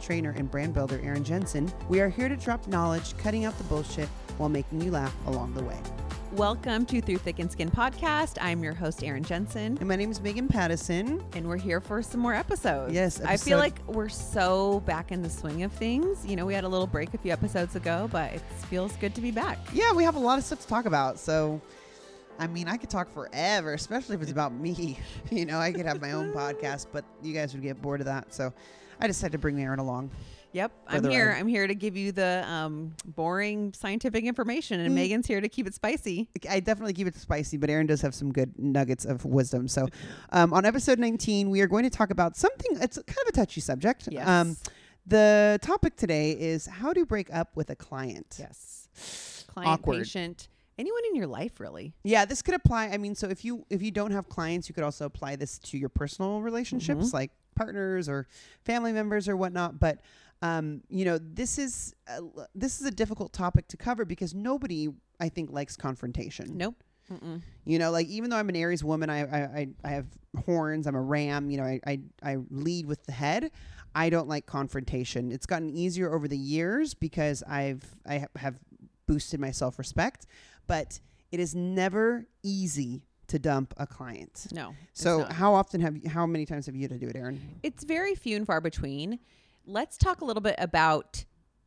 trainer, and brand builder Erin Jensen, we are here to drop knowledge, cutting out the bullshit while making you laugh along the way. Welcome to Through Thick and Skin podcast. I'm your host, Erin Jensen, And my name is Megan Pattison. and we're here for some more episodes. Yes, I feel like we're so back in the swing of things. You know, we had a little break a few episodes ago, but it feels good to be back. Yeah, we have a lot of stuff to talk about. So, I mean, I could talk forever, especially if it's about me. You know, I could have my own podcast, but you guys would get bored of that. So, I decided to bring Erin along. Yep, I'm here. ride. I'm here to give you the um, boring scientific information, and Mm. Megan's here to keep it spicy. I definitely keep it spicy, but Erin does have some good nuggets of wisdom. So, um, on episode 19, we are going to talk about something. It's kind of a touchy subject. Yes. Um, the topic today is how to break up with a client. yes. Client, Awkward. patient, anyone in your life, really. Yeah, this could apply. I mean, so if you if you don't have clients, you could also apply this to your personal relationships, Mhm. like partners or family members or whatnot. But um, you know, this is a, this is a difficult topic to cover because nobody, I think, likes confrontation. Nope. Mm-mm. You know, like even though I'm an Aries woman, I I, I, I have horns. I'm a Ram. You know, I, I I lead with the head. I don't like confrontation. It's gotten easier over the years because I've I have boosted my self respect, but it is never easy to dump a client. No. So how often have you, how many times have you had to do it, Erin? it's very few and far between. Let's talk a little bit about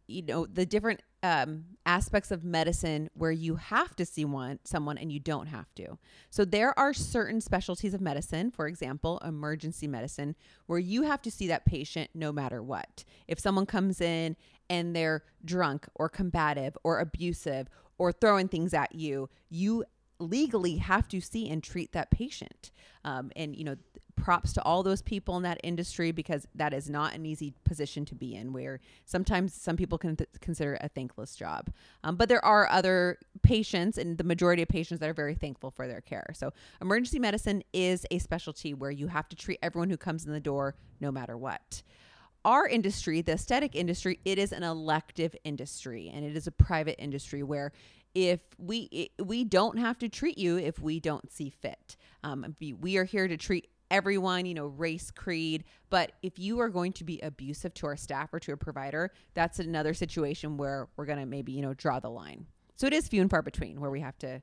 you know the different um, aspects of medicine where you have to see one someone and you don't have to. So there are certain specialties of medicine, for example, emergency medicine, where you have to see that patient no matter what. If someone comes in and they're drunk or combative or abusive or throwing things at you, you legally have to see and treat that patient. Um, and you know, props to all those people in that industry because that is not an easy position to be in. Where sometimes some people can th- consider a thankless job, um, but there are other patients, and the majority of patients that are very thankful for their care. So, emergency medicine is a specialty where you have to treat everyone who comes in the door, no matter what our industry, the aesthetic industry, it is an elective industry and it is a private industry where if we we don't have to treat you if we don't see fit. Um, we- are here to treat everyone, you know, race, creed. But if you are going to be abusive to our staff or to a provider, that's another situation where we're gonna maybe you know draw the line. So it is few and far between where we have to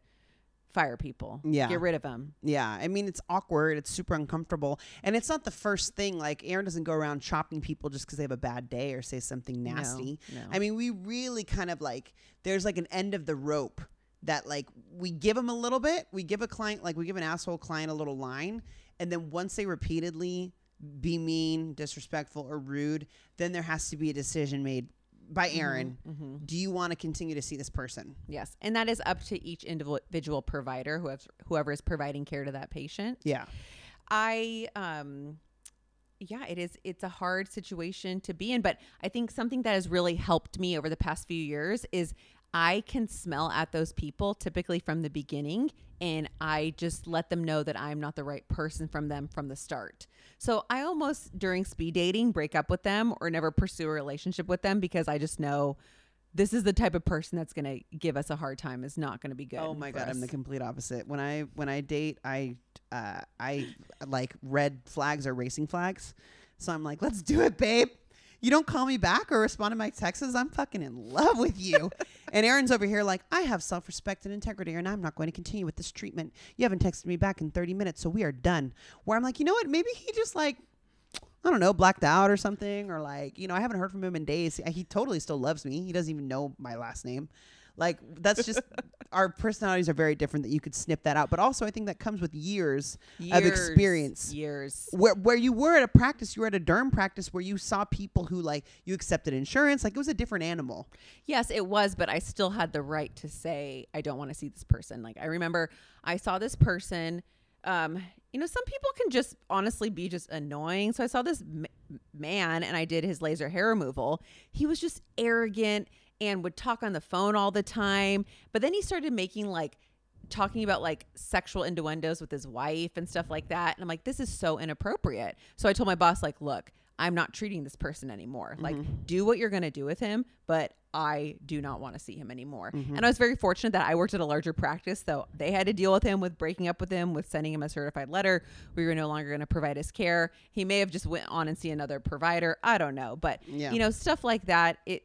fire people, Yeah. get rid of them. Yeah, I mean it's awkward, it's super uncomfortable, and it's not the first thing. Like Erin doesn't go around chopping people just because they have a bad day or say something nasty. No, no. I mean, we really kind of like there's like an end of the rope that like we give them a little bit. We give a client like we give an asshole client a little line, and then once they repeatedly be mean, disrespectful, or rude, then there has to be a decision made by Erin. Mhm. Do you want to continue to see this person? Yes, and that is up to each individual provider, whoever whoever is providing care to that patient. Yeah. I um yeah, it is it's a hard situation to be in, but I think something that has really helped me over the past few years is I can smell at those people typically from the beginning and I just let them know that I'm not the right person from them from the start. So I almost during speed dating break up with them or never pursue a relationship with them because I just know this is the type of person that's going to give us a hard time is not going to be good. Oh my god, I'm the complete opposite. When I when I date, I uh, I like red flags or racing flags. So I'm like, let's do it, babe. You don't call me back or respond to my texts. I'm fucking in love with you. and Erin's over here like, I have self respect and integrity, and I'm not going to continue with this treatment. You haven't texted me back in 30 minutes, so we are done. Where I'm like, you know what? Maybe he just like I don't know, blacked out or something, or like, you know, I haven't heard from him in days. He totally still loves me. He doesn't even know my last name. Like, that's just our personalities are very different that you could snip that out. But also, I think that comes with years, of experience. Years. Where, where you were at a practice, you were at a derm practice where you saw people who like you accepted insurance, like it was a different animal. Yes, it was, but I still had the right to say I don't want to see this person. Like I remember I saw this person um you know some people can just honestly be just annoying. So I saw this m- man and I did his laser hair removal, he was just arrogant and would talk on the phone all the time. But then he started making like talking about like sexual innuendos with his wife and stuff like that. And I'm like, this is so inappropriate. So I told my boss, like, look, I'm not treating this person anymore. Like, mm-hmm. do what you're going to do with him, but I do not want to see him anymore. Mm-hmm. And I was very fortunate that I worked at a larger practice. So they had to deal with him with breaking up with him, with sending him a certified letter. We were no longer going to provide his care. He may have just went on and see another provider. I don't know. But, Yeah. you know, stuff like that. It,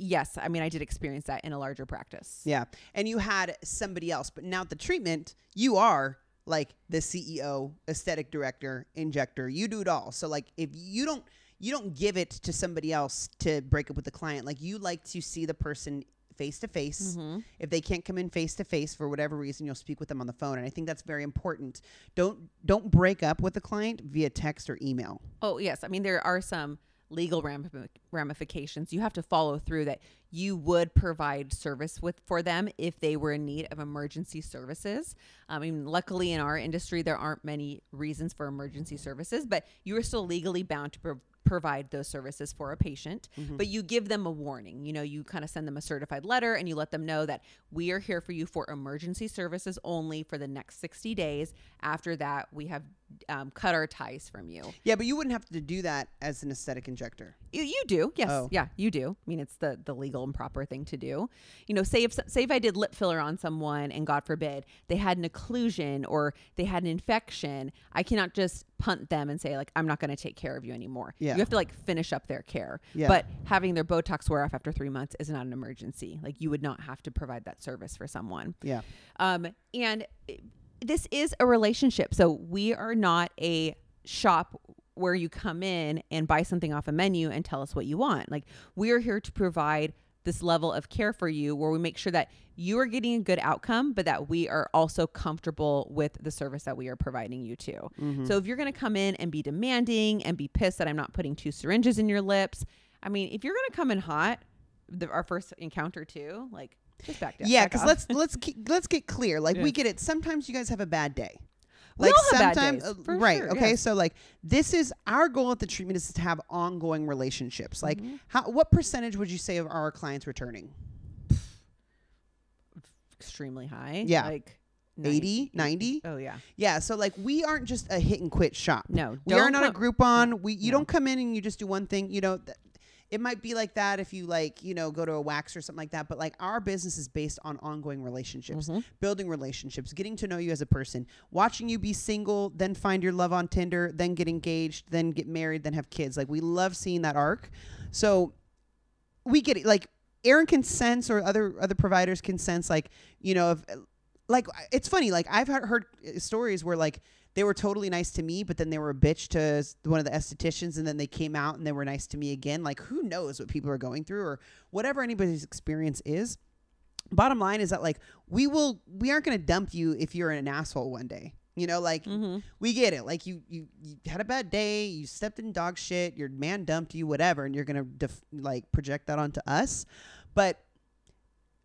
yes, I mean, I did experience that in a larger practice. Yeah. And you had somebody else, but now at the treatment, you are like the CEO, aesthetic director, injector. You do it all. So like if you don't you don't give it to somebody else to break up with the client. Like you like to see the person face to face. If they can't come in face to face for whatever reason, you'll speak with them on the phone. And I think that's very important. Don't don't break up with the client via text or email. Oh, yes. I mean, there are some legal ramif- ramifications. You have to follow through that you would provide service with for them if they were in need of emergency services. I mean, luckily in our industry, there aren't many reasons for emergency services, but you are still legally bound to pro- provide those services for a patient. Mm-hmm. But you give them a warning. You know, you kind of send them a certified letter and you let them know that we are here for you for emergency services only for the next 60 days. After that, we have um, cut our ties from you. Yeah, but you wouldn't have to do that as an aesthetic injector. You, you do, yes, Oh. yeah, you do. I mean, it's the the legal and proper thing to do. You know, say if say if I did lip filler on someone, and God forbid they had an occlusion or they had an infection, I cannot just punt them and say like I'm not going to take care of you anymore. Yeah. you have to like finish up their care. Yeah. But having their Botox wear off after three months is not an emergency. Like you would not have to provide that service for someone. Yeah. Um, and it- this is a relationship. So we are not a shop where you come in and buy something off a menu and tell us what you want. Like we are here to provide this level of care for you where we make sure that you are getting a good outcome, but that we are also comfortable with the service that we are providing you to. Mm-hmm. So if you're going to come in and be demanding and be pissed that I'm not putting two syringes in your lips, I mean, if you're going to come in hot, the, our first encounter too, like just back down. Yeah, because let's let's ke- let's get clear. Like we get it. Sometimes you guys have a bad day. Like all have bad sometimes, days, uh, right? sure, okay, yeah. so like this is our goal at the treatment is to have ongoing relationships. Like, Mm-hmm. how what percentage would you say of our clients returning? extremely high. Yeah. Like 80, 90? Oh yeah. Yeah, so like we aren't just a hit and quit shop. No, we are don't a Groupon. We you no. don't come in and you just do one thing. You know, th- it might be like that if you like you know go to a wax or something like that. But like our business is based on ongoing relationships, Mm-hmm. building relationships, getting to know you as a person, watching you be single, then find your love on Tinder, then get engaged, then get married, then have kids. Like we love seeing that arc. So we get it. Like Erin can sense, or other other providers can sense, like you know, if like it's funny. Like I've heard, uh, stories where like they were totally nice to me, but then they were a bitch to one of the estheticians, and then they came out and they were nice to me again. Like who knows what people are going through, or whatever anybody's experience is. Bottom line is that like we will, we aren't going to dump you if you're an asshole one day. You know, like Mm-hmm. we get it. Like you, you, you had a bad day. You stepped in dog shit. Your man dumped you, whatever, and you're gonna def- like project that onto us. But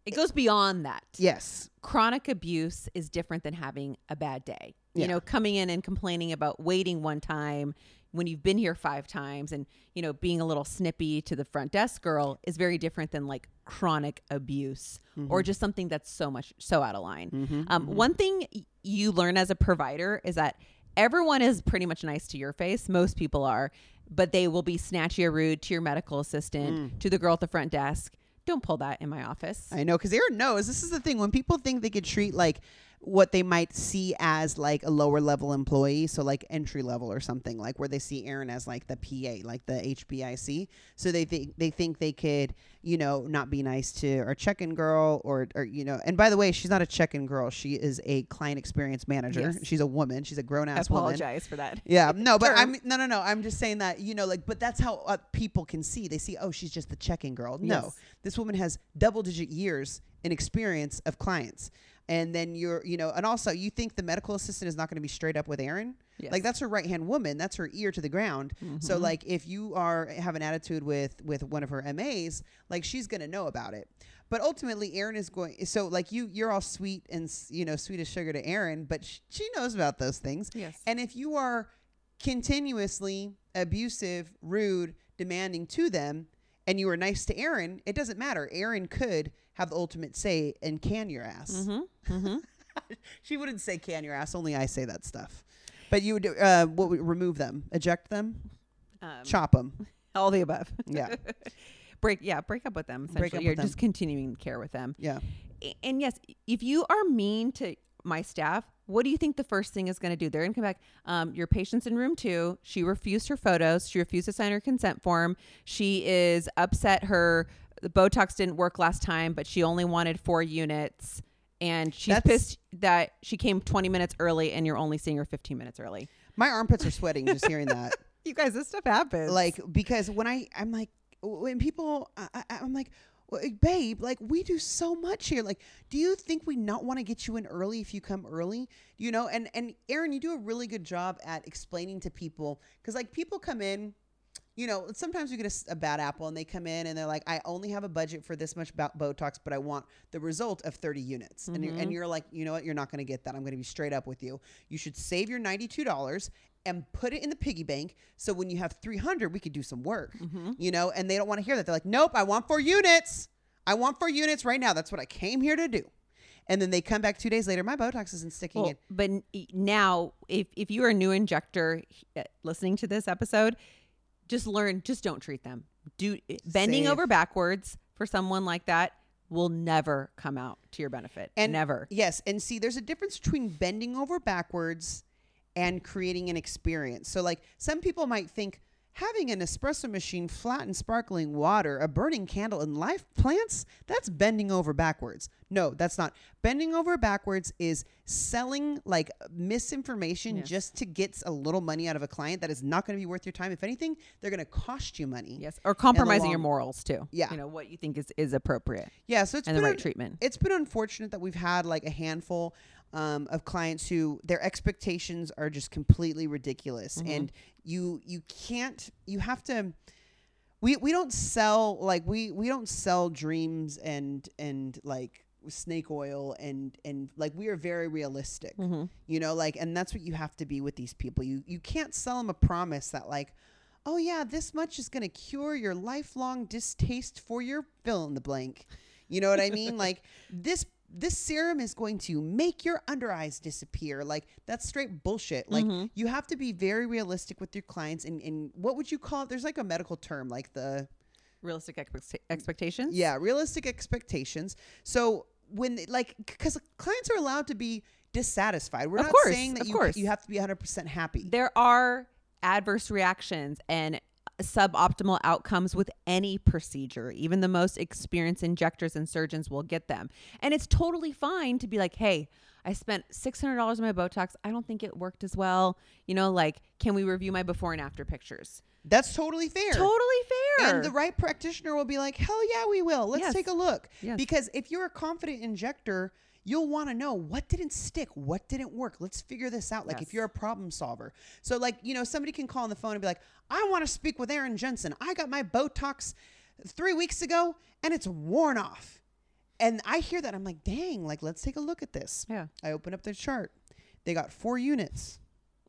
It goes beyond that. yes, Chronic abuse is different than having a bad day. Yeah. You know, coming in and complaining about waiting one time when you've been here five times and, you know, being a little snippy to the front desk girl is very different than like chronic abuse or mm-hmm. just something that's so much so out of line. Mm-hmm, um, mm-hmm. One thing you learn as a provider is that everyone is pretty much nice to your face. Most people are, but they will be snatchy or rude to your medical assistant, mm. to the girl at the front desk. Don't pull that in my office. I know because Erin knows this is the thing when people think they could treat like what they might see as like a lower level employee, so like entry level or something, like where they see Erin as like the PA, like the HBIC. So they think they think they could, you know, not be nice to our check-in girl or or you know. And by the way, she's not a check-in girl. She is a client experience manager. Yes. She's a woman. She's a grown ass woman. apologize for that. Yeah, no, but. I'm no, no, no. I'm just saying that you know, like, but that's how uh, people can see. They see, oh, she's just the check-in girl. No, Yes. this woman has double-digit years in experience of clients, and then you're, you know, and also you think the medical assistant is not going to be straight up with Erin? Yes. Like that's her right-hand woman. That's her ear to the ground. So mm-hmm. like, if you are have an attitude with with one of her MAs, like she's going to know about it. But ultimately, Erin is going. So like you, you're all sweet and you know sweet as sugar to Erin, but sh- she knows about those things. Yes. And if you are continuously abusive, rude, demanding to them, and you were nice to Erin, it doesn't matter. Erin could have the ultimate say and can your ass. Mm-hmm. Mm-hmm. She wouldn't say can your ass. Only I say that stuff. But you would uh, what? would- Remove them, eject them, um, chop them. all the above. Yeah, break. Yeah, break up with them. Break Essentially, up you're with them. just continuing to care with them. yeah. And yes, if you are mean to my staff, what do you think the first thing is going to do? They're going to come back. Um, your patient's in room two. She refused her photos. She refused to sign her consent form. She is upset. Her the Botox didn't work last time, but she only wanted four units. And she's That's- pissed that she came 20 minutes early and you're only seeing her 15 minutes early. My armpits are sweating just hearing that. You guys, this stuff happens. like because when I I'm like when people I, I- I'm like "Well, babe like we do so much here like do you think we not want to get you in early if you come early you know and and Erin you do a really good job at explaining to people because like people come in you know sometimes we get a bad apple and they come in and they're like I only have a budget for this much bo- Botox but I want the result of 30 units. And, you're, and you're like you know what? You're not going to get that. I'm going to be straight up with you. You should save your $92 and put it in the piggy bank so when you have 300 we could do some work. You know and they don't want to hear that. They're like nope i want four units. I want four units right now. That's what i came here to do. And then they come back two days later my botox isn't sticking Well, in. but now, if if you are a new injector uh, listening to this episode, just learn. Just don't treat them. Do bending Save. over backwards for someone like that will never come out to your benefit. And- never. yes and see there's a difference between bending over backwards and creating an experience so like some people might think having an espresso machine flat and sparkling water a burning candle and live plants that's bending over backwards no that's not bending over backwards is selling like misinformation Yes. just to get a little money out of a client that is not going to be worth your time if anything they're going to cost you money Yes, or compromising your morals too. Yeah. you know what you think is is appropriate yeah so it's and the right a- treatment. it's been unfortunate that we've had like a handful um, of clients who their expectations are just completely ridiculous Mm-hmm. and you you can't you have to we we don't sell like we we don't sell dreams and and like snake oil and and like we are very realistic Mhm. you know like and that's what you have to be with these people. You you can't sell them a promise that like oh yeah this much is going to cure your lifelong distaste for your fill in the blank you know what i mean? Like this this serum is going to make your under eyes disappear like that's straight bullshit like Mhm. you have to be very realistic with your clients and, and what would you call it there's like a medical term like the Realistic expect- expectations. yeah, realistic expectations. So when like because clients are allowed to be dissatisfied. We're Of not course, saying that of you course. you have to be 100% happy. there are adverse reactions and suboptimal outcomes with any procedure. Even the most experienced injectors and surgeons will get them. And it's totally fine to be like, hey, I spent $600 on my Botox. I don't think it worked as well. You know, like, can we review my before and after pictures? That's totally fair. Totally fair. And the right practitioner will be like, "Hell yeah, we will. Let's Yes. take a look." Yes. Because if you're a confident injector, you'll want to know what didn't stick, what didn't work. Let's figure this out. Like if you're a problem solver. So like, you know, somebody can call on the phone and be like, "I want to speak with Erin Jensen. I got my Botox 3 weeks ago and it's worn off." And I hear that I'm like, "Dang, like let's take a look at this." yeah. I open up the chart. They got 4 units.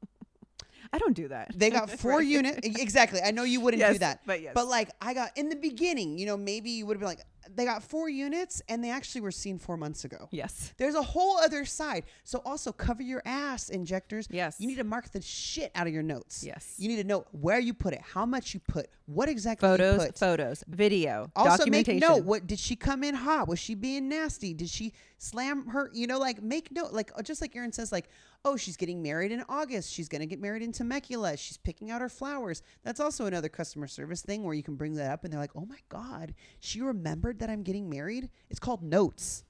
I don't do that. They got four Right. units. Exactly. I know you wouldn't do that. but yes. But like I got in the beginning, you know, maybe you would have been like, they got four units and they actually were seen four months ago. Yes. There's a whole other side. So also cover your ass, injectors. Yes. You need to mark the shit out of your notes. Yes. You need to know where you put it, how much you put, what exactly you Photos, put. photos, video, Also make documentation. note. What did she come in hot? Was she being nasty? Did she slam her? You know, like make note. Like uh, just like Erin says, like oh, she's getting married in August. She's gonna get married in Temecula. She's picking out her flowers. That's also another customer service thing where you can bring that up and they're like, oh my god, she remembered that I'm getting married. It's called notes.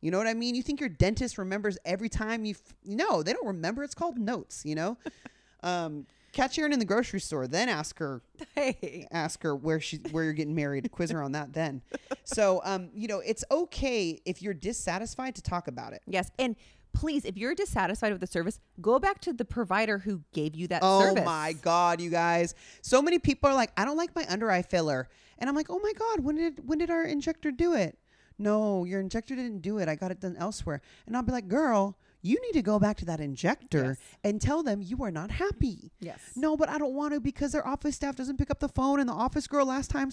You know what I mean? You think your dentist remembers every time you? F- no, they don't remember. It's called notes. You know. um, catch Erin in the grocery store, then ask her Hey. ask her where she where you're getting married quiz her on that then so um you know it's okay if you're dissatisfied to talk about it Yes. And please, if you're dissatisfied with the service, go back to the provider who gave you that oh service. my god you guys so many people are like i don't like my under eye filler and i'm like oh my god when did when did our injector do it no your injector didn't do it i got it done elsewhere and i'll be like girl you need to go back to that injector Yes. and tell them you are not happy. Yes. No, but I don't want to because their office staff doesn't pick up the phone. And the office girl last time,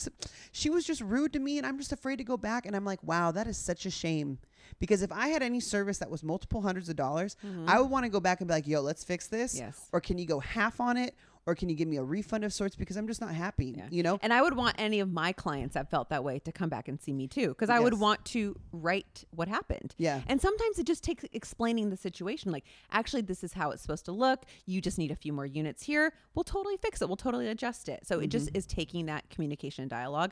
she was just rude to me. And I'm just afraid to go back. And I'm like, wow, that is such a shame. Because if I had any service that was multiple hundreds of dollars, I would want to go back and be like, yo, let's fix this. Mm-hmm. Yes. Or can you go half on it? Or can you give me a refund of sorts? Because I'm just not happy, Yeah. you know? And I would want any of my clients that felt that way to come back and see me too, because I would want to write what happened. Yeah. And sometimes it just takes explaining the situation. Like, actually, this is how it's supposed to look. You just need a few more units here. We'll totally fix it. We'll totally adjust it. So it just Mm-hmm. is taking that communication and dialogue.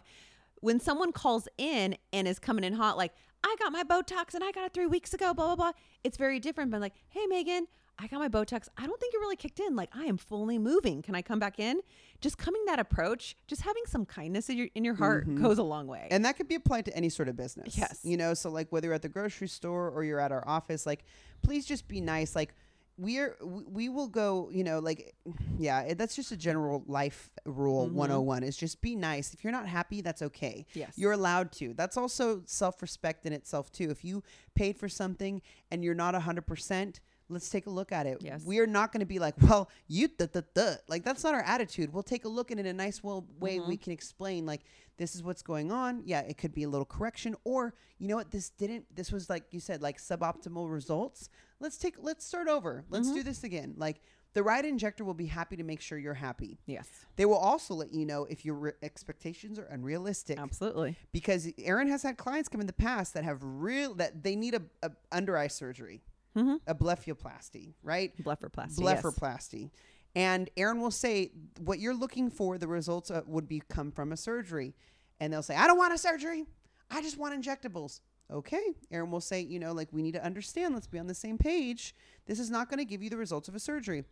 When someone calls in and is coming in hot, like, I got my Botox and I got it three weeks ago, blah, blah, blah. It's very different. But like, hey, Megan, I got my Botox. I don't think it really kicked in. Like, I am fully moving. Can I come back in? Just coming that approach, just having some kindness in your, in your heart goes a long way. Mm-hmm. And that could be applied to any sort of business. Yes. You know, so like whether you're at the grocery store or you're at our office, like please just be nice. Like we're we we will go, you know, like yeah, it, that's just a general life rule 101 is just be nice. If you're not happy, that's okay. Yes. You're allowed to. That's also self-respect in itself too. If you paid for something and you're not 100%, let's take a look at it. Yes. We are not going to be like, well, you the the the like that's not our attitude. We'll take a look and in a nice well way we mm-hmm. can explain like this is what's going on. Yeah, it could be a little correction or you know what this didn't this was like you said like suboptimal results. Let's take let's start over. Let's mm-hmm. do this again. Like the right injector will be happy to make sure you're happy. yes. They will also let you know if your re- expectations are unrealistic Absolutely. because Erin has had clients come in the past that have real that they need a, a under eye surgery, Mhm. a blepharoplasty, right? Blepharoplasty. yes. Blepharoplasty. And Erin will say what you're looking for, the results uh, would be come from a surgery, and they'll say, "I don't want a surgery. I just want injectables." Okay, Erin will say, you know, like we need to understand. Let's be on the same page. This is not going to give you the results of a surgery.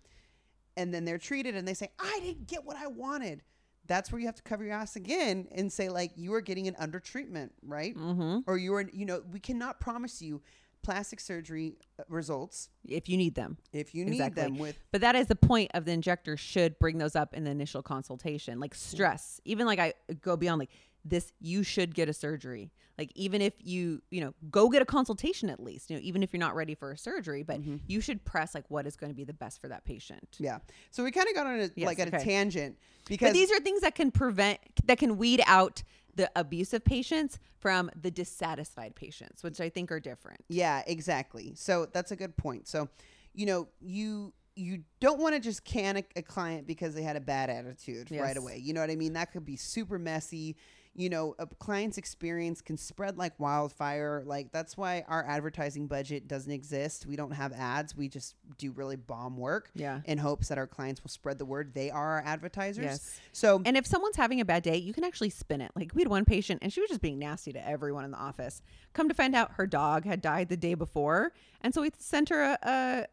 And then they're treated, and they say, "I didn't get what I wanted." That's where you have to cover your ass again and say, like, you are getting an under treatment, right? Mm-hmm. Or you are, you know, we cannot promise you plastic surgery uh, results If you need them. if you need Exactly. them with But that is the point of the injector should bring those up in the initial consultation. Like stress. Even like I go beyond like this you should get a surgery. Like even if you, you know, go get a consultation at least, you know, even if you're not ready for a surgery, but Mm-hmm. you should press like what is going to be the best for that patient. Yeah. So we kind of got on a Yes, like at a tangent because But these are things that can prevent that can weed out the abusive patients from the dissatisfied patients, which I think are different. yeah, exactly. So that's a good point. So, you know, you you don't want to just can a, a client because they had a bad attitude right away. You know what I mean? That could be super messy. You know, a client's experience can spread like wildfire. Like that's why our advertising budget doesn't exist. We don't have ads. We just do really bomb work Yeah. in hopes that our clients will spread the word. They are our advertisers. Yes. So And if someone's having a bad day, you can actually spin it. Like we had one patient and she was just being nasty to everyone in the office. Come to find out her dog had died the day before. And so we sent her a,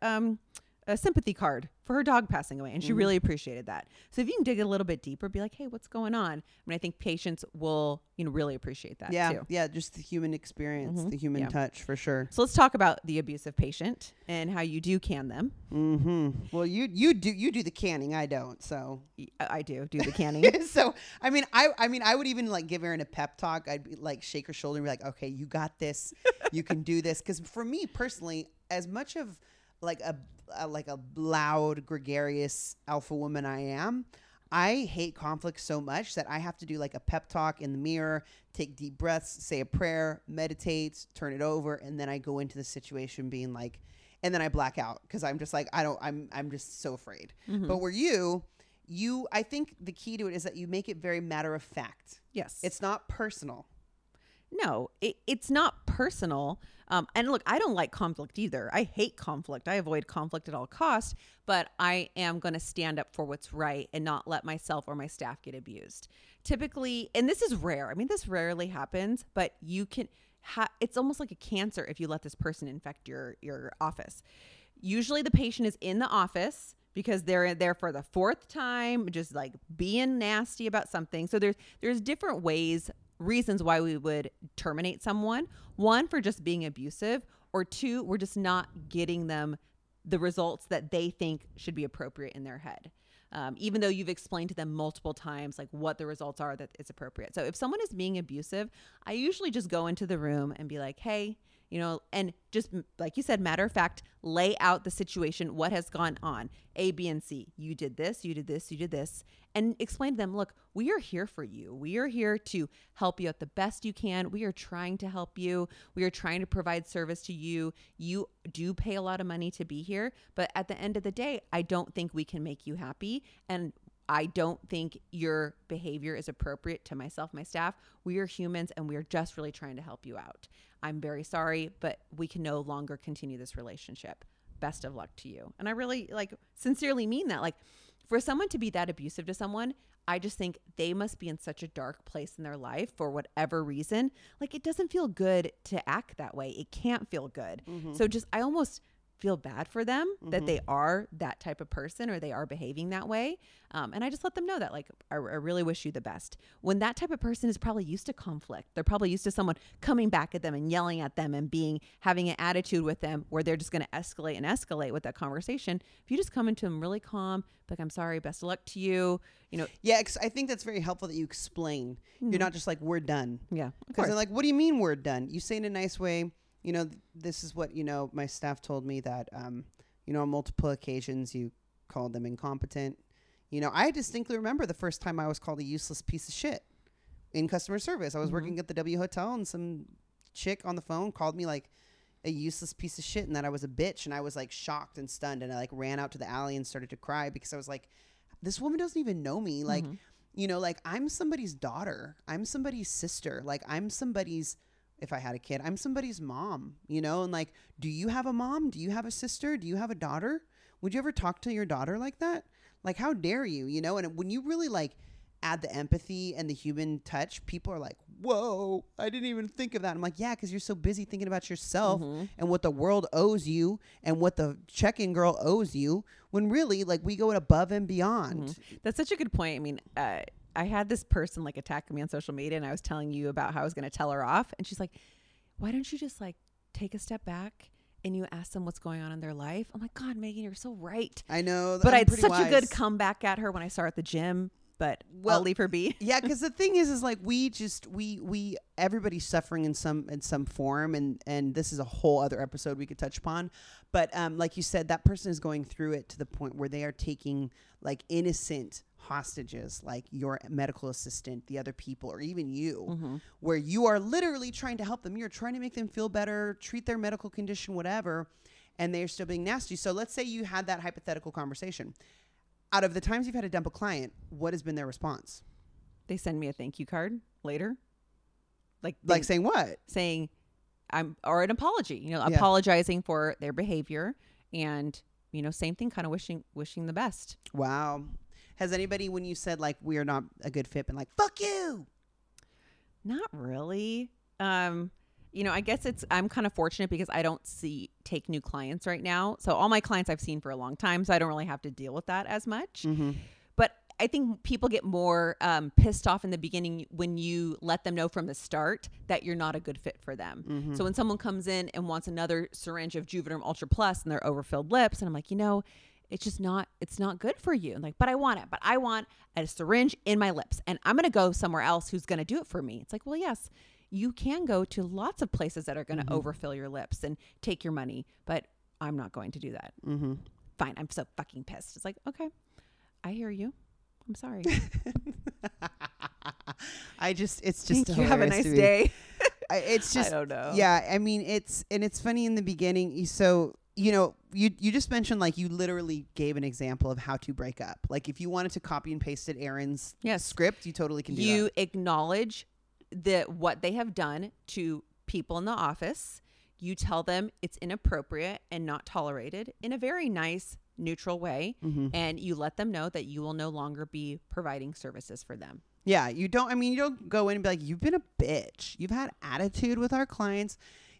a um a sympathy card for her dog passing away and she mm-hmm. really appreciated that. So if you can dig a little bit deeper, be like, "Hey, what's going on?" I mean, I think patients will, you know, really appreciate that yeah, too. yeah, just the human experience, mm-hmm. the human Yeah. touch for sure. So let's talk about the abusive patient and how you do can them. mm-hmm. Well, you you do you do the canning. I don't. So uh, I do do the canning. so I mean I I mean I would even like give Erin a pep talk. I'd be like shake her shoulder and be like, okay, you got this. you can do this. Because for me personally, as much of like a, a like a loud gregarious alpha woman I am. I hate conflict so much that I have to do like a pep talk in the mirror, take deep breaths, say a prayer, meditate, turn it over, and then I go into the situation being like, and then I black out because I'm just like I don't I'm I'm just so afraid. Mm-hmm. But where you you I think the key to it is that you make it very matter of fact. yes. It's not personal. No, it, it's not personal. Um, and look, I don't like conflict either. I hate conflict. I avoid conflict at all costs. But I am going to stand up for what's right and not let myself or my staff get abused. Typically, and this is rare. I mean, this rarely happens, but you can. Ha- it's almost like a cancer if you let this person infect your your office. Usually, the patient is in the office because they're there for the fourth time, just like being nasty about something. So there's there's different ways, reasons why we would terminate someone. One for just being abusive, or two, we're just not getting them the results that they think should be appropriate in their head. Um, even though you've explained to them multiple times like what the results are that is appropriate. So if someone is being abusive, I usually just go into the room and be like, "Hey, you know, and just like you said, matter of fact, lay out the situation, what has gone on, A, B, and C. You did this, you did this, you did this, and explain to them, look, we are here for you. We are here to help you out the best you can. We are trying to help you. We are trying to provide service to you. You do pay a lot of money to be here, but at the end of the day, I don't think we can make you happy. And I don't think your behavior is appropriate to myself, my staff. We are humans and we are just really trying to help you out. I'm very sorry, but we can no longer continue this relationship. Best of luck to you. And I really like sincerely mean that. Like for someone to be that abusive to someone, I just think they must be in such a dark place in their life for whatever reason. Like it doesn't feel good to act that way. It can't feel good. Mm-hmm. So just I almost feel bad for them that they are that type of person or they are behaving that way. Um, and I just let them know that, like, I, I really wish you the best. When that type of person is probably used to conflict, they're probably used to someone coming back at them and yelling at them and being having an attitude with them where they're just going to escalate and escalate with that conversation. If you just come into them really calm, like, I'm sorry, best of luck to you, you know, Yeah, I think that's very helpful that you explain. You're not just like we're done. yeah, Because they're like, "What do you mean we're done?" You say in a nice way. You know, th- this is what you know. My staff told me that, um, you know, on multiple occasions you called them incompetent. You know, I distinctly remember the first time I was called a useless piece of shit in customer service. I was working at the W Hotel, and some chick on the phone called me like a useless piece of shit, and that I was a bitch, and I was like shocked and stunned, and I like ran out to the alley and started to cry because I was like, this woman doesn't even know me, like. You know, like I'm somebody's daughter. I'm somebody's sister. Like I'm somebody's if I had a kid, I'm somebody's mom, you know? And like, do you have a mom? Do you have a sister? Do you have a daughter? Would you ever talk to your daughter like that? Like, how dare you, you know? And when you really like add the empathy and the human touch, people are like, whoa, I didn't even think of that. I'm like, yeah, because you're so busy thinking about yourself and what the world owes you and what the check in girl owes you when really, like, we go above and beyond. That's such a good point. I mean, uh, I had this person like attacking me on social media, and I was telling you about how I was going to tell her off, and she's like, "Why don't you just like take a step back and you ask them what's going on in their life?" I'm like, "God, Megan, you're so right." I know. But I'm I had such a good comeback at her when I saw her at the gym. But Well, I'll leave her be. yeah because the thing is is like we just we we everybody's suffering in some in some form and and this is a whole other episode we could touch upon but um like you said that person is going through it to the point where they are taking like innocent hostages like your medical assistant the other people or even you mm-hmm. where you are literally trying to help them. You're trying to make them feel better treat their medical condition whatever and they're still being nasty. So let's say you had that hypothetical conversation. Out of the times you've had to dump a client what has been their response? They send me a thank you card later, like like saying what? saying I'm or an apology, you know, Yeah. apologizing for their behavior and you know, same thing, kind of wishing wishing the best. wow has anybody when you said like we are not a good fit been like fuck you Not really. Um, you know, I guess it's I'm kind of fortunate because I don't see take new clients right now. So all my clients I've seen for a long time, so I don't really have to deal with that as much. But I think people get more um, pissed off in the beginning when you let them know from the start that you're not a good fit for them. So when someone comes in and wants another syringe of Juvederm Ultra Plus and their overfilled lips, and I'm like, you know, it's just not it's not good for you. And like, but I want it. But I want a syringe in my lips, and I'm gonna go somewhere else who's gonna do it for me. It's like, well, yes, you can go to lots of places that are gonna overfill your lips and take your money, but I'm not going to do that. mm-hmm. Fine, I'm so fucking pissed. It's like, okay, I hear you. I'm sorry. i just it's just Thank you. Have a nice day. I, it's just I don't know. yeah i mean it's and it's funny in the beginning so you know you you just mentioned like you literally gave an example of how to break up like if you wanted to copy and pasted erin's Yes. script you totally can do that. you that acknowledge the what they have done to people in the office. You tell them it's inappropriate and not tolerated in a very nice, neutral way, Mm-hmm. and you let them know that you will no longer be providing services for them. Yeah, you don't. I mean, you don't go in and be like, "You've been a bitch. You've had attitude with our clients."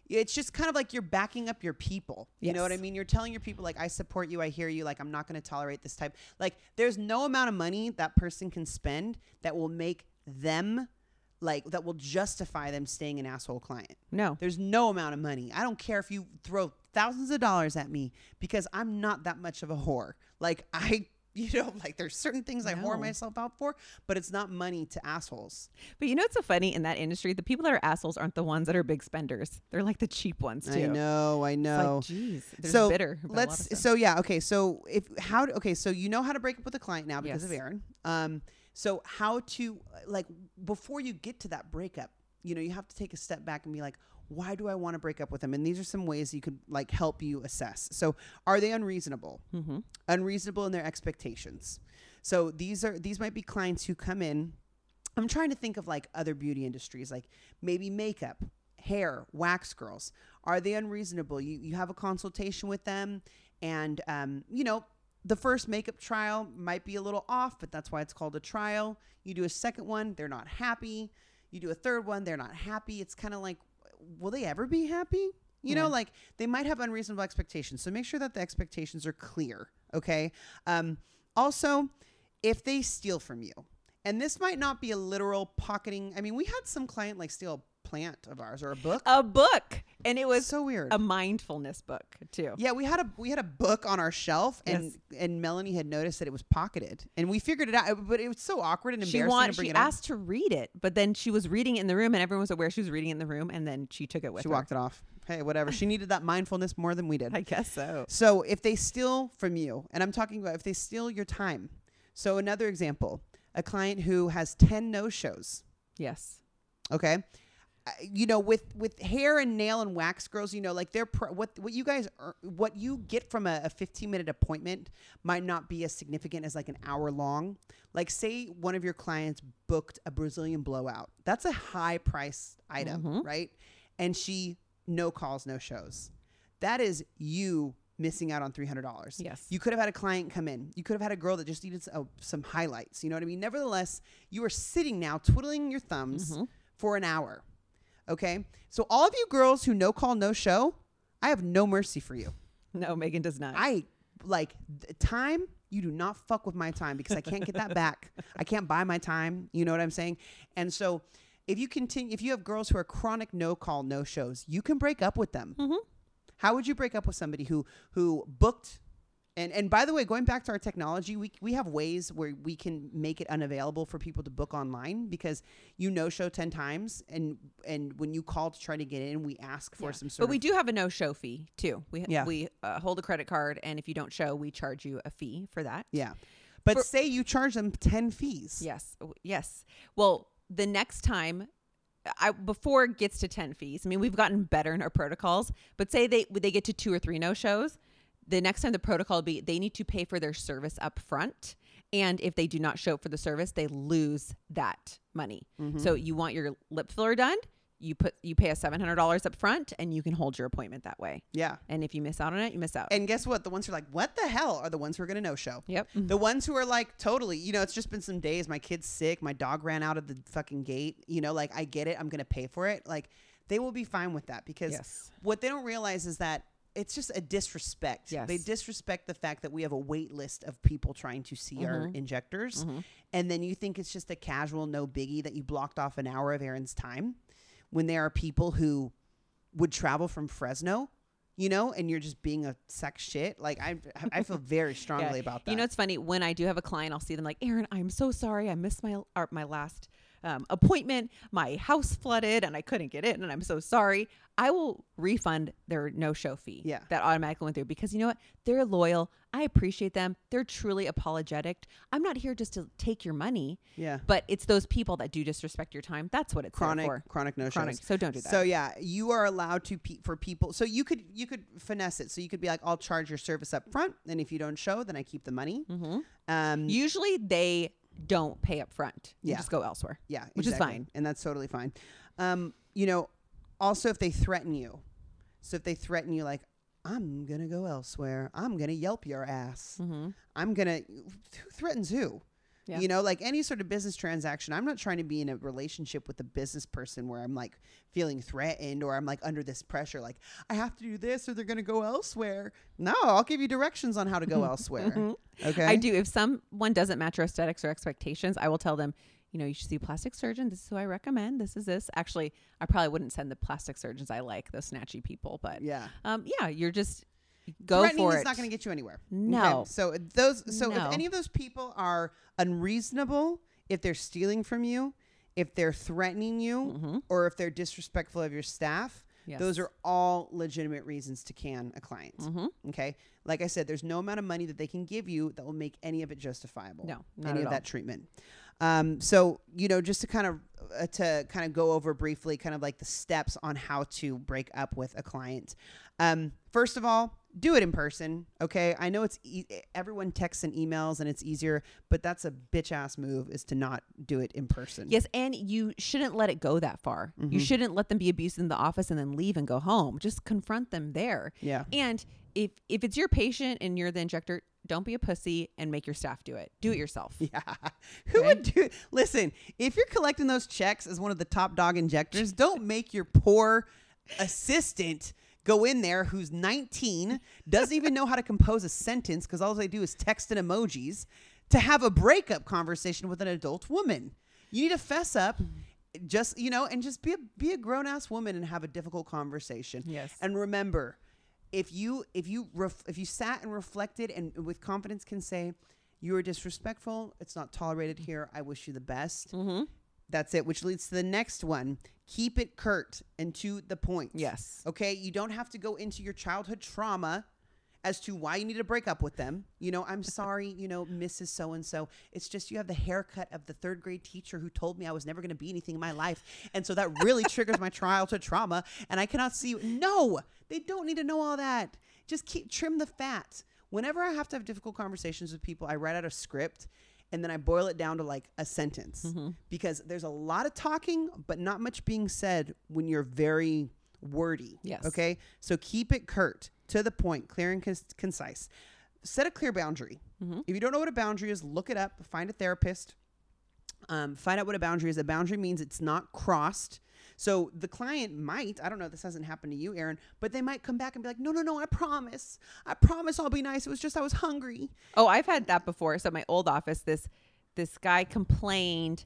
It's just kind of like you're backing up your people. You know what I mean? You're telling your people, like, "I support you. I hear you. Like, I'm not going to tolerate this type." Like, there's no amount of money that person can spend that will make them, like, that will justify them staying an asshole client. No. There's no amount of money. I don't care if you throw thousands of dollars at me because I'm not that much of a whore. Like I You know, like there's certain things I whore myself out for, but it's not money to assholes. But you know what's so funny in that industry? The people that are assholes aren't the ones that are big spenders. They're like the cheap ones too. I know, I It's know. like, geez, they're so bitter. about a lot of let's so yeah okay so if how okay so you know how to break up with a client now because of erin um so how to like before you get to that breakup you know you have to take a step back and be like why do i want to break up with them and these are some ways you could like help you assess. So are they unreasonable? Mhm. unreasonable in their expectations. So these are these might be clients who come in i'm trying to think of like other beauty industries like maybe makeup hair wax girls. Are they unreasonable? You you have a consultation with them and um, you know the first makeup trial might be a little off but that's why it's called a trial. You do a second one they're not happy. You do a third one they're not happy. It's kind of like will they ever be happy? You know like they might have unreasonable expectations. So make sure that the expectations are clear okay? Um, also if they steal from you and this might not be a literal pocketing i mean we had some client like steal a plant of ours or a book. A book, and it was so weird a mindfulness book too. yeah, we had a we had a book on our shelf, and Yes. and Melanie had noticed that it was pocketed, and we figured it out, but it was so awkward and She embarrassing want, to bring she it up. asked to read it, but then she was reading it in the room, and everyone was aware she was reading it in the room, and then she took it with She her. walked it off. Hey, whatever. She needed that mindfulness more than we did. I guess so. So if they steal from you, and I'm talking about if they steal your time. So another example, a client who has ten no shows. Yes. Okay. You know, with with hair and nail and wax girls, you know, like they're pro- what what you guys ear- what you get from a, a 15 minute appointment might not be as significant as like an hour long. Like, say one of your clients booked a Brazilian blowout. That's a high price item, Mhm. right? And she no calls, no shows. That is you missing out on three hundred dollars. Yes. You could have had a client come in. You could have had a girl that just needed s- oh, some highlights. You know what I mean? Nevertheless, you are sitting now twiddling your thumbs Mhm. for an hour. Okay? So all of you girls who no call, no show, I have no mercy for you. No, Megan does not. I like time. You do not fuck with my time because I can't get that back. I can't buy my time. You know what I'm saying? And so if you continue, if you have girls who are chronic no call, no shows, you can break up with them. Mhm. How would you break up with somebody who who booked? And and by the way, going back to our technology, we we have ways where we can make it unavailable for people to book online because you no show ten times, and and when you call to try to get in, we ask for Yeah. some sort but we do have a no show fee too. We Yeah. we uh, hold a credit card, and if you don't show, we charge you a fee for that. yeah. But For- say you charge them ten fees. Yes, yes. Well, the next time, I before it gets to ten fees. I mean, we've gotten better in our protocols. But say they they get to two or three no shows, the next time the protocol will be they need to pay for their service up front, and if they do not show up for the service, they lose that money. Mm-hmm. So you want your lip filler done. You put you pay a seven hundred dollars up front, and you can hold your appointment that way. Yeah. And if you miss out on it, you miss out. And guess what? The ones who are like, what the hell are the ones who are going to no show? yep. The ones who are like, totally, you know, it's just been some days. My kid's sick. My dog ran out of the fucking gate. You know, like, I get it. I'm going to pay for it. Like, they will be fine with that because Yes. what they don't realize is that it's just a disrespect. Yes. They disrespect the fact that we have a wait list of people trying to see our Mhm. injectors. Mhm. And then you think it's just a casual, no biggie that you blocked off an hour of Erin's time when there are people who would travel from Fresno, you know, and you're just being a sex shit. Like, I, I feel very strongly about that. You know, it's funny when I do have a client, I'll see them like, Aaron, I'm so sorry, I missed my or my last um, appointment. My house flooded and I couldn't get in, and I'm so sorry. I will refund their no show fee. Yeah. that automatically went through because you know what? They're loyal. I appreciate them. They're truly apologetic. I'm not here just to take your money, yeah. but it's those people that do disrespect your time. That's what it's chronic for. chronic no Chronic. shows. So don't do that. So yeah, you are allowed to pe- for people. So you could you could finesse it. So you could be like, I'll charge your service up front, and if you don't show, then I keep the money. Mhm. Um, Usually they don't pay up front. You Yeah. just go elsewhere. yeah, which is fine. and that's totally fine. Um, you know, also if they threaten you, so if they threaten you, like, I'm gonna go elsewhere. I'm gonna Yelp your ass. Mm-hmm. I'm gonna. Who threatens who? Yeah. You know, like any sort of business transaction, I'm not trying to be in a relationship with a business person where I'm like feeling threatened or I'm like under this pressure, like I have to do this or they're going to go elsewhere. No, I'll give you directions on how to go elsewhere. Okay. I do. If someone doesn't match your aesthetics or expectations, I will tell them, you know, you should see a plastic surgeon. This is who I recommend. This is this. Actually, I probably wouldn't send the plastic surgeons I like, those snatchy people. But Yeah. um, yeah, you're just Go threatening for is it. not going to get you anywhere. No. So those. So No. if any of those people are unreasonable, if they're stealing from you, if they're threatening you, Mhm. or if they're disrespectful of your staff, Yes. those are all legitimate reasons to can a client. Mhm. Okay. Like I said, there's no amount of money that they can give you that will make any of it justifiable. No, not any of all. that treatment. Um, so you know, just to kind of uh, to kind of go over briefly, kind of like the steps on how to break up with a client. Um, first of all, do it in person. Okay, I know it's e- everyone texts and emails, and it's easier, but that's a bitch ass move is to not do it in person. Yes, and you shouldn't let it go that far. Mm-hmm. You shouldn't let them be abused in the office and then leave and go home. Just confront them there. Yeah. And if if it's your patient and you're the injector, don't be a pussy and make your staff do it. Do it yourself. Yeah. Who Okay. would do Listen, if you're collecting those checks as one of the top dog injectors, don't make your poor assistant go in there who's 19, doesn't even know how to compose a sentence because all they do is text and emojis to have a breakup conversation with an adult woman. You need to fess up. Just you know, and just be a be a grown ass woman and have a difficult conversation. Yes. And remember, if you if you ref, if you sat and reflected and with confidence can say you are disrespectful it's not tolerated here i wish you the best Mm-hmm. that's it which leads to the next one keep it curt and to the point. Yes. okay? You don't have to go into your childhood trauma as to why you need to break up with them. You know i'm sorry you know mrs so and so it's just you have the haircut of the third grade teacher who told me i was never going to be anything in my life. And so that really triggers my childhood trauma and i cannot see you. No! They don't need to know all that. Just keep trim the fat. Whenever i have to have difficult conversations with people i write out a script and then I boil it down to like a sentence Mm-hmm. because there's a lot of talking, but not much being said when you're very wordy. Yes. Okay. So keep it curt, to the point, clear and con- concise. Set a clear boundary. Mm-hmm. If you don't know what a boundary is, look it up, find a therapist. Um, find out what a boundary is. A boundary means it's not crossed. So the client might, I don't know, this hasn't happened to you, Erin, but they might come back and be like, no, no, no, I promise. I promise I'll be nice. It was just I was hungry. Oh, I've had that before. So my old office, this this guy complained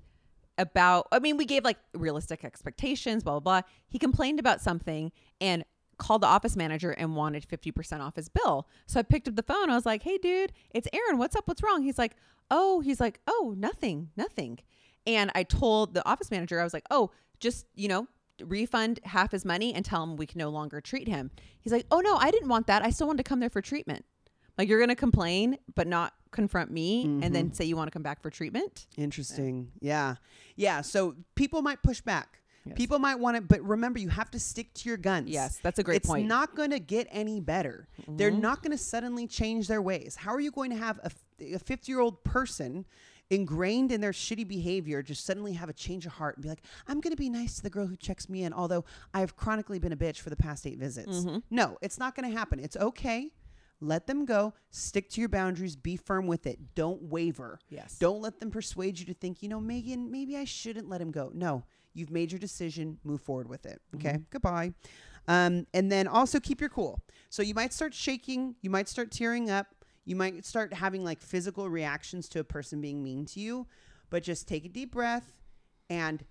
about. I mean, we gave like realistic expectations, blah blah blah. He complained about something and called the office manager and wanted fifty percent off his bill. So I picked up the phone. I was like, "Hey, dude, it's Erin. What's up? What's wrong?" He's like, "Oh, he's like, oh, nothing, nothing." And I told the office manager, I was like, "Oh, just you know." refund half his money and tell him we can no longer treat him. He's like, "Oh no, I didn't want that. I still wanted to come there for treatment." Like you're gonna complain, but not confront me, and Mm-hmm. then say you want to come back for treatment. Interesting. Yeah. Yeah. So people might push back. Yes. People might want it, but remember, you have to stick to your guns. Yes, that's a great it's point. It's not going to get any better. They're Mhm. not going to suddenly change their ways. How are you going to have a 50 year old person ingrained in their shitty behavior just suddenly have a change of heart and be like, I'm going to be nice to the girl who checks me in, although I've chronically been a bitch for the past eight visits? Mhm. No, it's not going to happen. It's okay. Let them go. Stick to your boundaries. Be firm with it. Don't waver. Yes. Don't let them persuade you to think, you know, Megan, maybe I shouldn't let him go. No, you've made your decision. Move forward with it. Okay. Goodbye. Um, and then also keep your cool. So you might start shaking. You might start tearing up. You might start having like physical reactions to a person being mean to you. But just take a deep breath and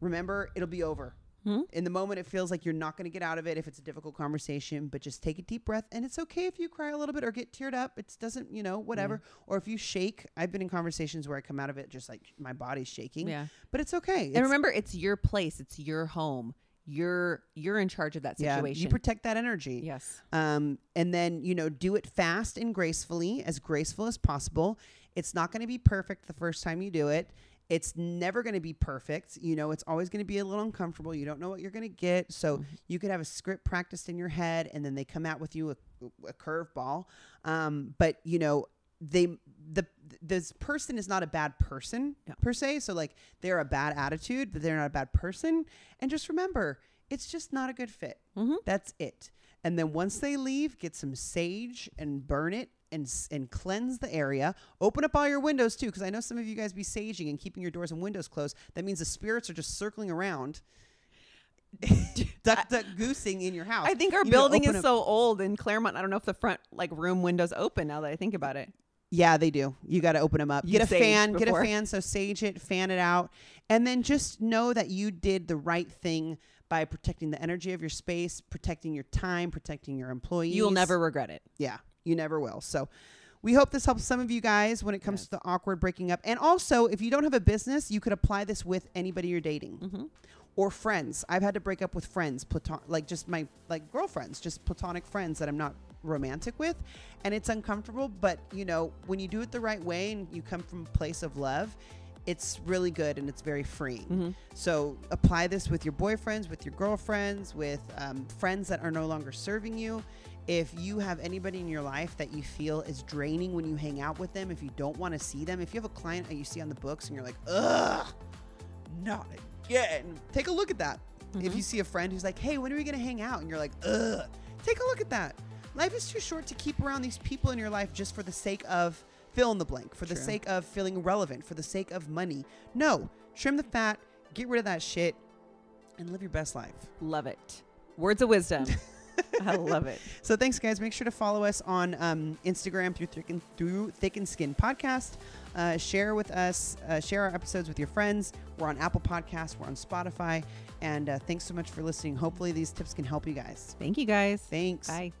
remember, it'll be over. Hmm? In the moment, it feels like you're not going to get out of it if it's a difficult conversation, but just take a deep breath. And it's okay if you cry a little bit or get teared up. It doesn't, you know, whatever. Or if you shake. I've been in conversations where I come out of it just like my body's shaking, Yeah. but it's okay. And remember, it's your place. It's your home. You're you're in charge of that yeah, situation. you protect that energy. yes. Um, and then, you know, do it fast and gracefully, as graceful as possible. It's not going to be perfect the first time you do it. It's never going to be perfect. You know, it's always going to be a little uncomfortable. You don't know what you're going to get. So you could have a script practiced in your head and then they come out with you a, a curveball. Um, but, you know, they the this person is not a bad person Yeah. per se so like they're a bad attitude but they're not a bad person and just remember it's just not a good fit Mhm. that's it and then once they leave get some sage and burn it and and cleanse the area open up all your windows too because i know some of you guys be saging and keeping your doors and windows closed that means the spirits are just circling around duck duck goosing in your house I think our You building is so old in Claremont. I don't know if the front like room windows open now that I think about it. Yeah, they do. You got to open them up. You Get a fan. before. Get a fan. So sage it, fan it out, and then just know that you did the right thing by protecting the energy of your space, protecting your time, protecting your employees. You'll never regret it. Yeah, you never will. So we hope this helps some of you guys when it comes Yes. to the awkward breaking up. And also, if you don't have a business, you could apply this with anybody you're dating Mm-hmm. or friends. I've had to break up with friends, platon- like just my like girlfriends, just platonic friends that I'm not romantic with, and it's uncomfortable. But you know, when you do it the right way and you come from a place of love, it's really good and it's very free. Mm-hmm. So apply this with your boyfriends, with your girlfriends, with um, friends that are no longer serving you. If you have anybody in your life that you feel is draining when you hang out with them, if you don't want to see them, if you have a client that you see on the books and you're like, ugh, not again, take a look at that. If Mhm. you see a friend who's like, hey, when are we going to hang out? And you're like, ugh, take a look at that. Life is too short to keep around these people in your life just for the sake of fill in the blank, for the True. sake of feeling relevant, for the sake of money. No, trim the fat, get rid of that shit, and live your best life. Love it. Words of wisdom. I love it. So thanks, guys. Make sure to follow us on um, Instagram through Thick and, through Thick and Skin Podcast. Uh, share with us, uh, share our episodes with your friends. We're on Apple Podcasts, we're on Spotify, and uh, thanks so much for listening. Hopefully, these tips can help you guys. Thank you guys. Thanks. Bye.